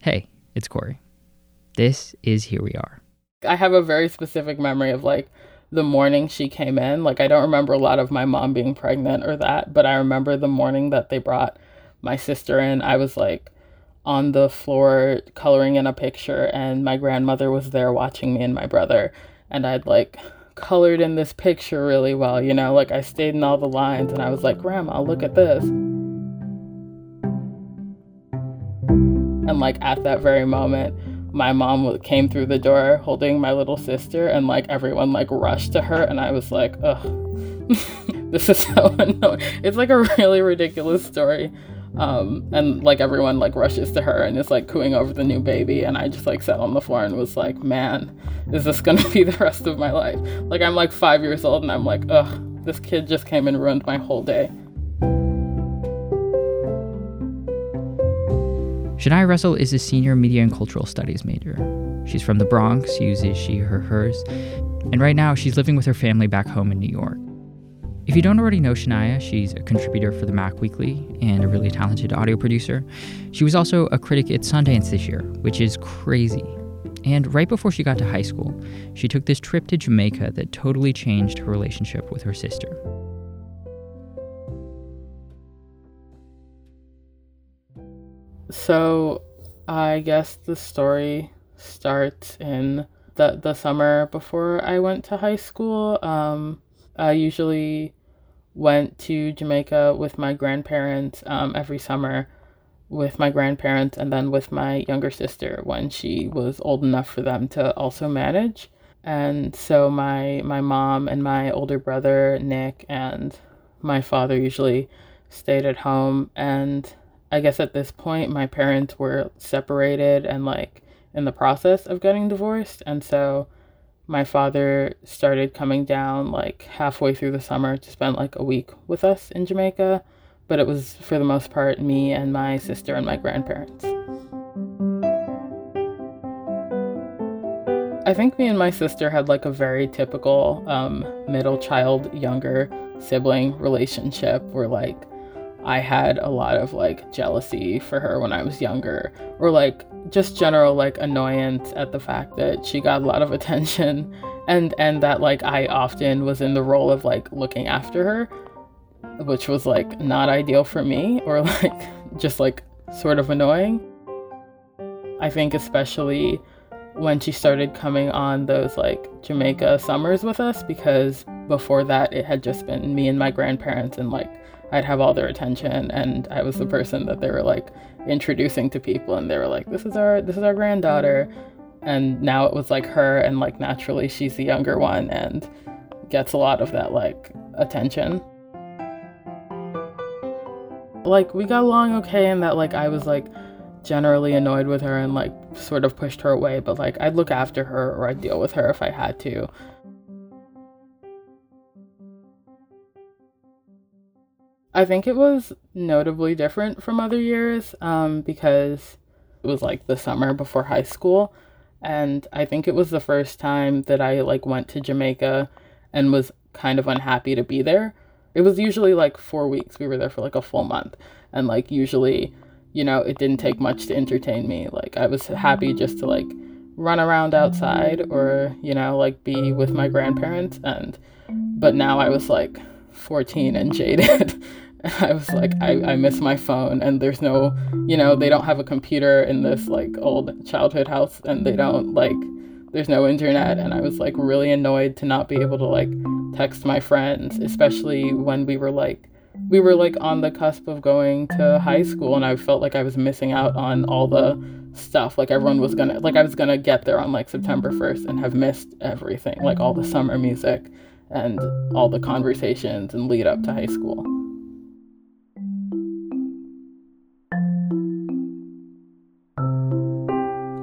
Hey, it's Corey. This is Here We Are. I have a very specific memory of like the morning she came in. Like, I don't remember a lot of my mom being pregnant or that, but I remember the morning that they brought my sister in. I was like on the floor coloring in a picture, and my grandmother was there watching me and my brother. And I'd like colored in this picture really well, you know, like I stayed in all the lines, and I was like, Grandma, look at this. And like at that very moment, my mom came through the door holding my little sister and like everyone like rushed to her and i was like ugh. This is so annoying. It's like a really ridiculous story. Um, and like everyone like rushes to her and is like cooing over the new baby and i just like sat on the floor and was like man is this gonna be the rest of my life? Like i'm like five years old and i'm like ugh this kid just came and ruined my whole day Shania Russell is a senior media and cultural studies major. She's from the Bronx, uses she, her, hers, and right now she's living with her family back home in New York. If you don't already know Shania, she's a contributor for the Mac Weekly and a really talented audio producer. She was also a critic at Sundance this year, which is crazy. And right before she got to high school, she took this trip to Jamaica that totally changed her relationship with her sister. So, I guess the story starts in the the summer before I went to high school. Um, I usually went to Jamaica with my grandparents um, every summer with my grandparents and then with my younger sister when she was old enough for them to also manage. And so my my mom and my older brother Nick and my father usually stayed at home and I guess at this point, my parents were separated and like in the process of getting divorced. And so my father started coming down like halfway through the summer to spend like a week with us in Jamaica. But it was for the most part me and my sister and my grandparents. I think me and my sister had like a very typical um, middle child, younger sibling relationship where like I had a lot of like jealousy for her when I was younger, or like just general like annoyance at the fact that she got a lot of attention and and that like I often was in the role of like looking after her, which was like not ideal for me or like just like sort of annoying. I think especially when she started coming on those like Jamaica summers with us because before that it had just been me and my grandparents and like I'd have all their attention and I was the person that they were like introducing to people and they were like this is our this is our granddaughter. And now it was like her and like naturally she's the younger one and gets a lot of that like attention. Like we got along okay and that like I was like generally annoyed with her and like sort of pushed her away but like I'd look after her or I'd deal with her if I had to I think it was notably different from other years um, because it was like the summer before high school. And I think it was the first time that I like went to Jamaica and was kind of unhappy to be there. It was usually like four weeks. We were there for like a full month. And like usually, you know, it didn't take much to entertain me. Like I was happy just to like run around outside or, you know, like be with my grandparents and but now I was like 14 and jaded I was like, I, I miss my phone, and there's no, you know, they don't have a computer in this like old childhood house, and they don't like, there's no internet. And I was like really annoyed to not be able to like text my friends, especially when we were like, we were like on the cusp of going to high school, and I felt like I was missing out on all the stuff. Like everyone was gonna, like I was gonna get there on like September 1st and have missed everything, like all the summer music and all the conversations and lead up to high school.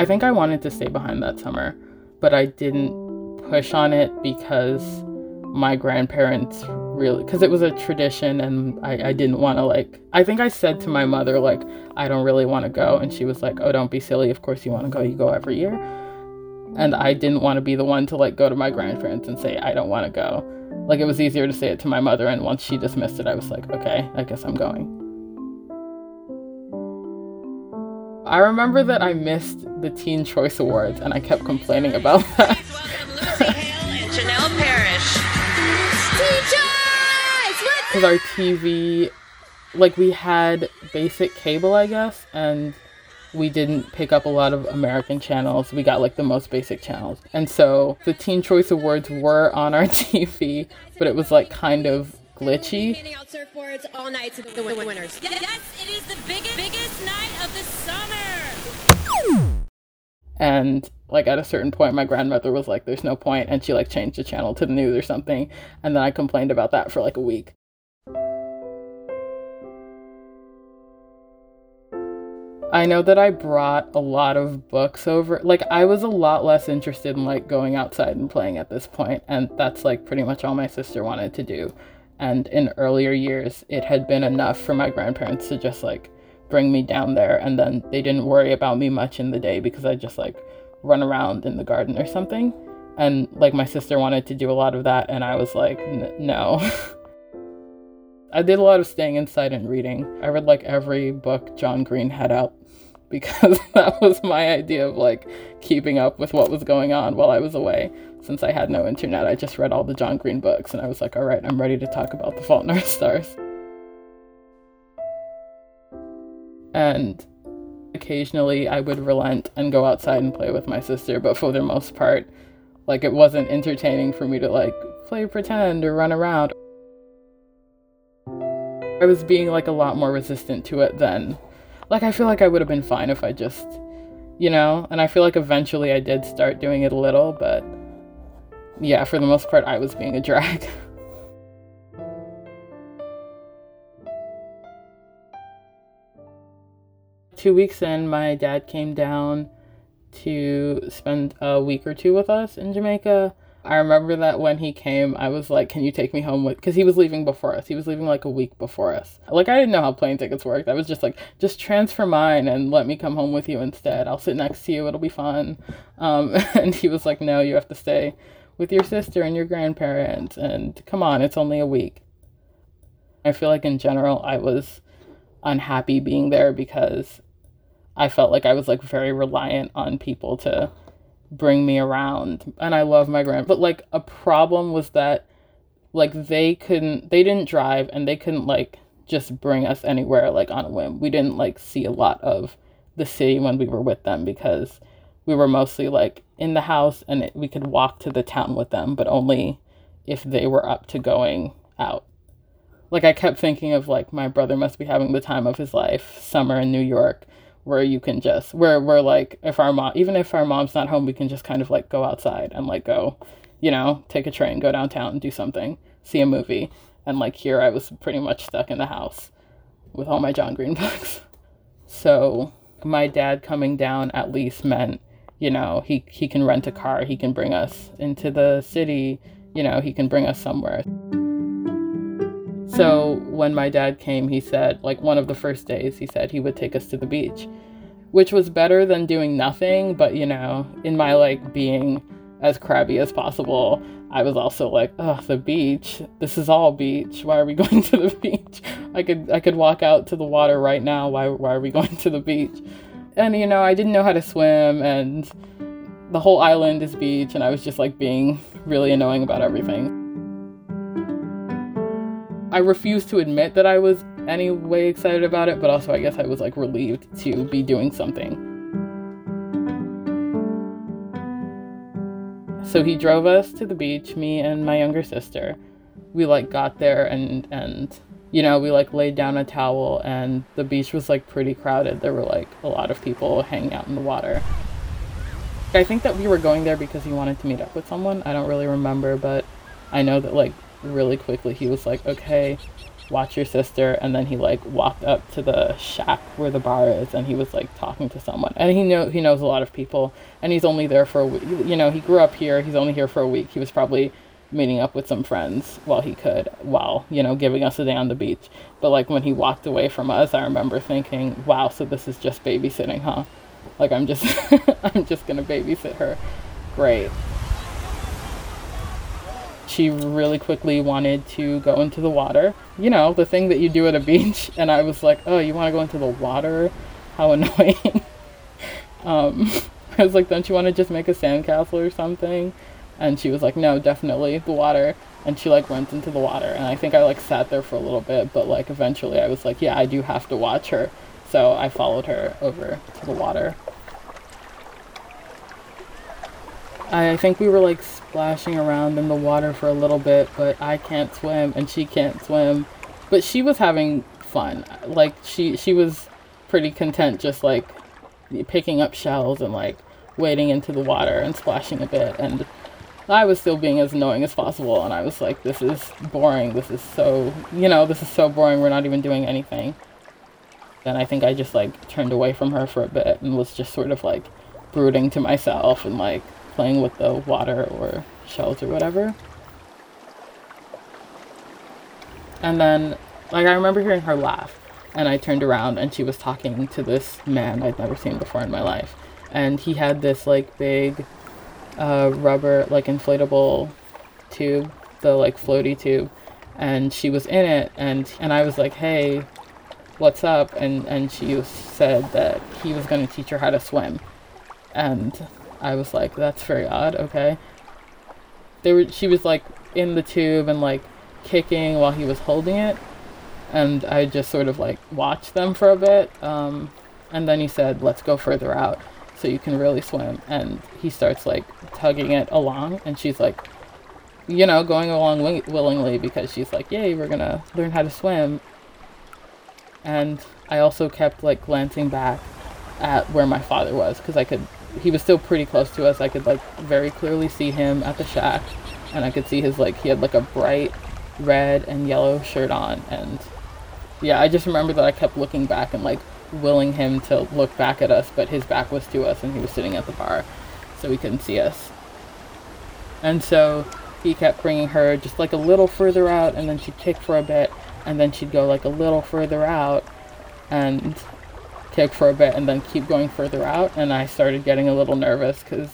I think I wanted to stay behind that summer, but I didn't push on it because my grandparents really because it was a tradition and I, I didn't want to like I think I said to my mother like I don't really want to go and she was like oh don't be silly of course you want to go you go every year. And I didn't want to be the one to like go to my grandparents and say I don't want to go. Like it was easier to say it to my mother and once she dismissed it I was like okay I guess I'm going I remember that I missed the Teen Choice Awards and I kept complaining about that. Because our TV, like we had basic cable, I guess, and we didn't pick up a lot of American channels. We got like the most basic channels. And so the Teen Choice Awards were on our TV, but it was like kind of glitchy. Handing out surfboards all night to the winners. Yes, it is the biggest, biggest night of the summer. And like at a certain point, my grandmother was like, there's no point," point, And she like changed the channel to the news or something. And then I complained about that for like a week. I know that I brought a lot of books over. Like I was a lot less interested in like going outside and playing at this point, and that's like pretty much all my sister wanted to do. And in earlier years, it had been enough for my grandparents to just like bring me down there and then they didn't worry about me much in the day because I just like run around in the garden or something. And like my sister wanted to do a lot of that and I was like, no. I did a lot of staying inside and reading. I read like every book John Green had out because that was my idea of like keeping up with what was going on while I was away. Since I had no internet, I just read all the John Green books and I was like, all right, I'm ready to talk about the Fault in Our Stars. And occasionally I would relent and go outside and play with my sister, but for the most part, like it wasn't entertaining for me to like play pretend or run around. I was being like a lot more resistant to it then like I feel like I would have been fine if I just, you know, and I feel like eventually I did start doing it a little, but yeah, for the most part I was being a drag. Two weeks in, my dad came down to spend a week or two with us in Jamaica I remember that when he came, I was like, "Can you take me home with?" Because he was leaving before us. He was leaving like a week before us. Like I didn't know how plane tickets worked. I was just like, "Just transfer mine and let me come home with you instead. I'll sit next to you. It'll be fun." Um, and he was like, "No, you have to stay with your sister and your grandparents. And come on, it's only a week." I feel like in general, I was unhappy being there because I felt like I was like very reliant on people to bring me around and I love my grand but like a problem was that like they couldn't they didn't drive and they couldn't like just bring us anywhere like on a whim. We didn't like see a lot of the city when we were with them because we were mostly like in the house and it, we could walk to the town with them but only if they were up to going out. Like I kept thinking of like my brother must be having the time of his life summer in New York where you can just where we're like if our mom even if our mom's not home we can just kind of like go outside and like go you know take a train go downtown and do something see a movie and like here i was pretty much stuck in the house with all my john green books so my dad coming down at least meant you know he he can rent a car he can bring us into the city you know he can bring us somewhere so when my dad came, he said, like one of the first days, he said he would take us to the beach, which was better than doing nothing. But you know, in my like being as crabby as possible, I was also like, oh, the beach. This is all beach. Why are we going to the beach? I could I could walk out to the water right now. Why why are we going to the beach? And you know, I didn't know how to swim and the whole island is beach and I was just like being really annoying about everything. I refused to admit that I was any way excited about it, but also I guess I was like relieved to be doing something. So he drove us to the beach, me and my younger sister. We like got there and and you know, we like laid down a towel and the beach was like pretty crowded. There were like a lot of people hanging out in the water. I think that we were going there because he wanted to meet up with someone. I don't really remember, but I know that like really quickly he was like, okay, watch your sister. And then he like walked up to the shack where the bar is and he was like talking to someone. And he know he knows a lot of people and he's only there for a week. You know, he grew up here. He's only here for a week. He was probably meeting up with some friends while he could while you know giving us a day on the beach but like when he walked away from us i remember thinking wow so this is just babysitting huh like i'm just i'm just gonna babysit her great she really quickly wanted to go into the water. You know, the thing that you do at a beach. And I was like, oh, you want to go into the water? How annoying. Um, I was like, don't you want to just make a sandcastle or something? And she was like, no, definitely the water. And she like went into the water. And I think I like sat there for a little bit, but like eventually I was like, yeah, I do have to watch her. So I followed her over to the water. I think we were like splashing around in the water for a little bit, but I can't swim and she can't swim. But she was having fun. Like she she was pretty content just like picking up shells and like wading into the water and splashing a bit and I was still being as annoying as possible and I was like this is boring. This is so, you know, this is so boring. We're not even doing anything. Then I think I just like turned away from her for a bit and was just sort of like brooding to myself and like playing with the water or shells or whatever. And then, like, I remember hearing her laugh, and I turned around and she was talking to this man I'd never seen before in my life. And he had this, like, big uh, rubber, like, inflatable tube, the, like, floaty tube. And she was in it, and, and I was like, hey, what's up? And, and she said that he was going to teach her how to swim. And I was like, that's very odd. Okay. They were. She was like in the tube and like kicking while he was holding it, and I just sort of like watched them for a bit. Um, and then he said, "Let's go further out, so you can really swim." And he starts like tugging it along, and she's like, you know, going along wi- willingly because she's like, "Yay, we're gonna learn how to swim." And I also kept like glancing back at where my father was because I could he was still pretty close to us. I could like very clearly see him at the shack, and I could see his like he had like a bright red and yellow shirt on, and yeah, I just remember that I kept looking back and like willing him to look back at us, but his back was to us, and he was sitting at the bar, so he couldn't see us. And so he kept bringing her just like a little further out, and then she'd kick for a bit, and then she'd go like a little further out, and kick for a bit and then keep going further out. And I started getting a little nervous because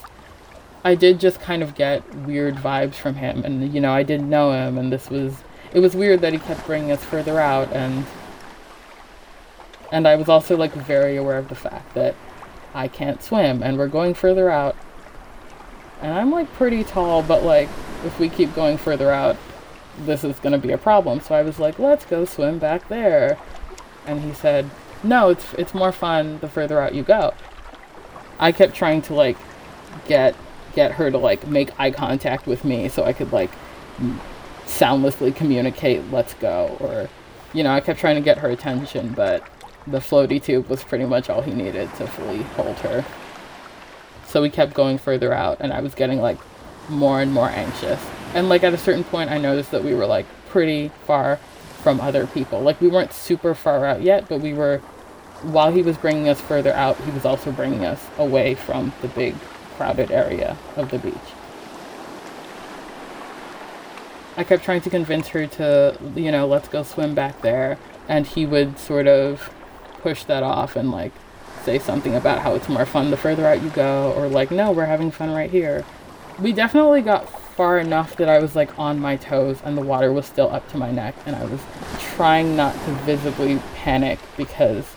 I did just kind of get weird vibes from him. And, you know, I didn't know him. And this was, it was weird that he kept bringing us further out. And, and I was also like very aware of the fact that I can't swim and we're going further out. And I'm like pretty tall, but like if we keep going further out, this is going to be a problem. So I was like, let's go swim back there. And he said, no, it's it's more fun the further out you go. I kept trying to like get get her to like make eye contact with me so I could like soundlessly communicate let's go or you know, I kept trying to get her attention, but the floaty tube was pretty much all he needed to fully hold her. So we kept going further out and I was getting like more and more anxious. And like at a certain point I noticed that we were like pretty far from other people. Like we weren't super far out yet, but we were while he was bringing us further out, he was also bringing us away from the big crowded area of the beach. I kept trying to convince her to, you know, let's go swim back there, and he would sort of push that off and like say something about how it's more fun the further out you go, or like, no, we're having fun right here. We definitely got far enough that I was like on my toes and the water was still up to my neck and I was trying not to visibly panic because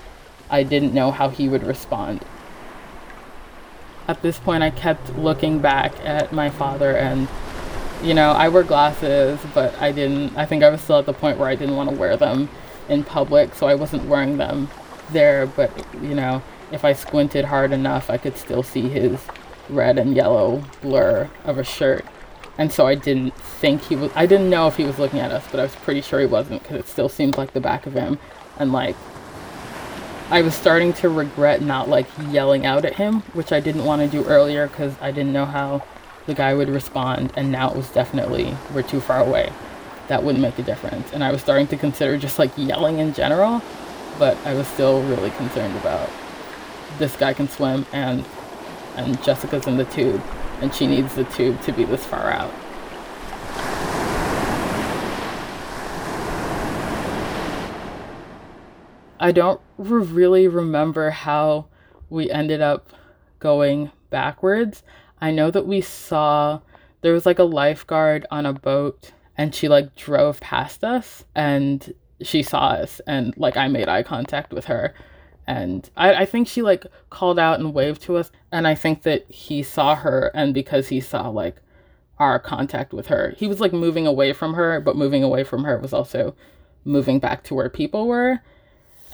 I didn't know how he would respond. At this point, I kept looking back at my father and you know, I wear glasses, but I didn't I think I was still at the point where I didn't want to wear them in public, so I wasn't wearing them there, but you know, if I squinted hard enough, I could still see his red and yellow blur of a shirt and so I didn't think he was. I didn't know if he was looking at us, but I was pretty sure he wasn't because it still seemed like the back of him, and like I was starting to regret not like yelling out at him, which I didn't want to do earlier because I didn't know how the guy would respond, and now it was definitely we're too far away. That wouldn't make a difference, and I was starting to consider just like yelling in general, but I was still really concerned about this guy can swim and and Jessica's in the tube and she needs the tube to be this far out. I don't really remember how we ended up going backwards. I know that we saw there was like a lifeguard on a boat and she like drove past us and she saw us and like I made eye contact with her And I, I think she like called out and waved to us. And I think that he saw her. And because he saw like our contact with her, he was like moving away from her, but moving away from her was also moving back to where people were.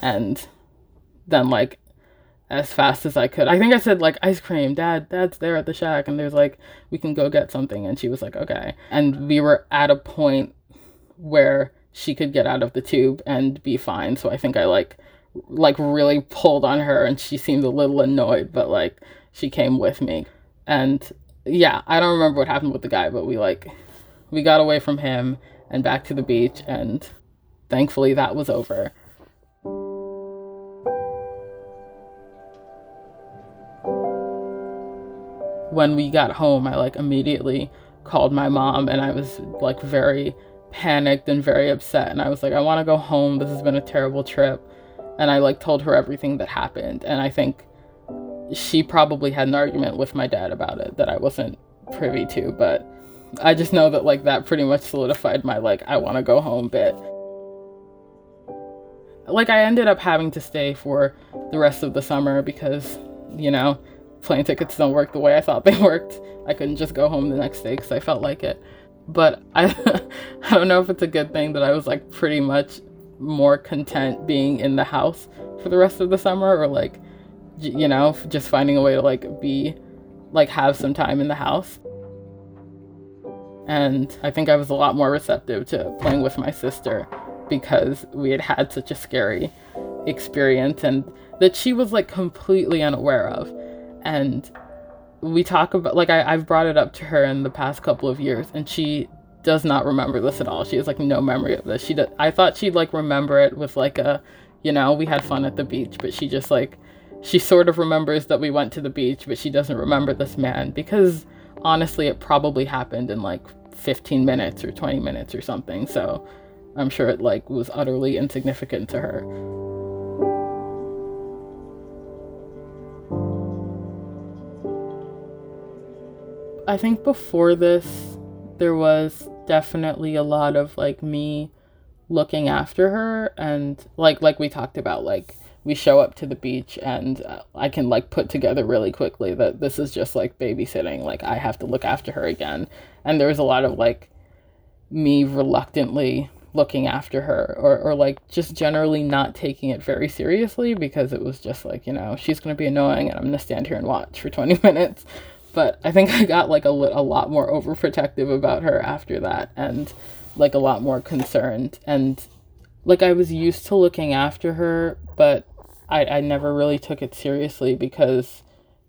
And then like as fast as I could. I think I said like ice cream, dad, dad's there at the shack and there's like we can go get something and she was like okay. And we were at a point where she could get out of the tube and be fine. So I think I like like really pulled on her and she seemed a little annoyed, but like she came with me. And yeah, I don't remember what happened with the guy, but we like we got away from him and back to the beach and thankfully that was over. when we got home, I like immediately called my mom and I was like very panicked and very upset. And I was like, I want to go home. This has been a terrible trip. And I like told her everything that happened. And I think she probably had an argument with my dad about it that I wasn't privy to. But I just know that like that pretty much solidified my like, I want to go home bit. Like I ended up having to stay for the rest of the summer because, you know, plane tickets don't work the way I thought they worked. I couldn't just go home the next day because I felt like it. But I, I don't know if it's a good thing that I was like pretty much more content being in the house for the rest of the summer or like, you know, just finding a way to like be, like have some time in the house. And I think I was a lot more receptive to playing with my sister because we had had such a scary experience and that she was like completely unaware of and we talk about like I, I've brought it up to her in the past couple of years and she does not remember this at all. She has like no memory of this. She does, I thought she'd like remember it with like a you know, we had fun at the beach, but she just like she sort of remembers that we went to the beach, but she doesn't remember this man because honestly it probably happened in like 15 minutes or 20 minutes or something. So I'm sure it like was utterly insignificant to her. I think before this, there was definitely a lot of like me looking after her and like like we talked about like we show up to the beach and uh, I can like put together really quickly that this is just like babysitting like I have to look after her again. And there was a lot of like me reluctantly looking after her or, or like just generally not taking it very seriously because it was just like you know she's going to be annoying and i'm going to stand here and watch for 20 minutes but I think I got like a, a lot more overprotective about her after that and like a lot more concerned and like I was used to looking after her but I, I never really took it seriously because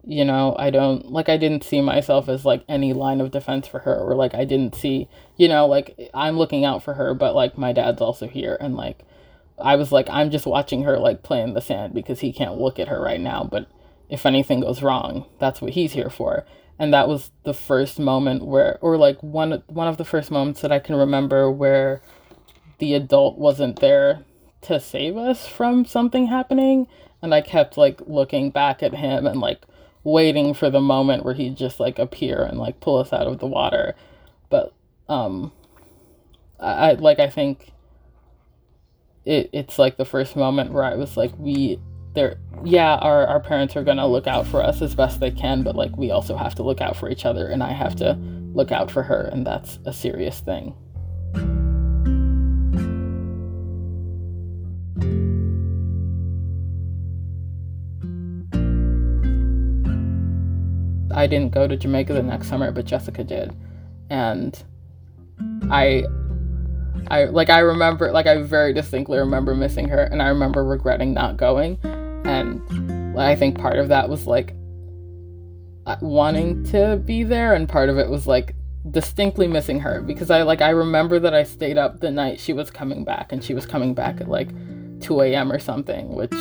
you know I don't like I didn't see myself as like any line of defense for her or like I didn't see you know like I'm looking out for her but like my dad's also here and like I was like I'm just watching her like play in the sand because he can't look at her right now but if anything goes wrong, that's what he's here for. And that was the first moment where, or like one one of the first moments that I can remember where the adult wasn't there to save us from something happening, and I kept like looking back at him and like waiting for the moment where he'd just like appear and like pull us out of the water. But um, I, I like I think it it's like the first moment where I was like we they're yeah our, our parents are gonna look out for us as best they can but like we also have to look out for each other and i have to look out for her and that's a serious thing. I didn't go to jamaica the next summer but jessica did. And i I like I remember like I very distinctly remember missing her and I remember regretting not going and I think part of that was like uh, wanting to be there and part of it was like distinctly missing her because I like I remember that I stayed up the night she was coming back and she was coming back at like 2 a.m. or something, which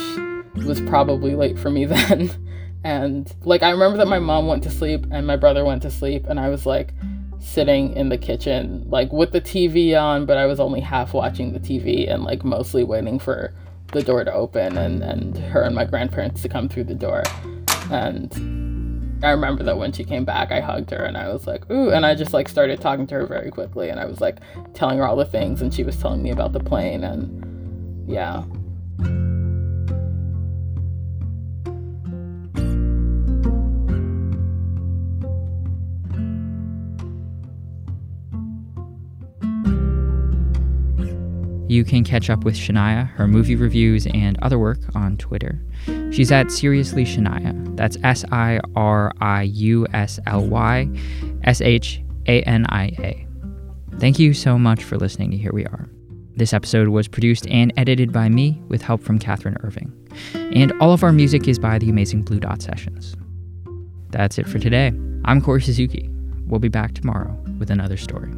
was probably late for me then. and like I remember that my mom went to sleep and my brother went to sleep and I was like sitting in the kitchen like with the TV on, but I was only half watching the TV and like mostly waiting for the door to open and, and her and my grandparents to come through the door. And I remember that when she came back, I hugged her and I was like, ooh, and I just like started talking to her very quickly and I was like telling her all the things and she was telling me about the plane and yeah. You can catch up with Shania, her movie reviews, and other work on Twitter. She's at Seriously Shania. That's S I R I U S L Y S H A N I A. Thank you so much for listening to Here We Are. This episode was produced and edited by me with help from Katherine Irving. And all of our music is by the amazing Blue Dot Sessions. That's it for today. I'm Corey Suzuki. We'll be back tomorrow with another story.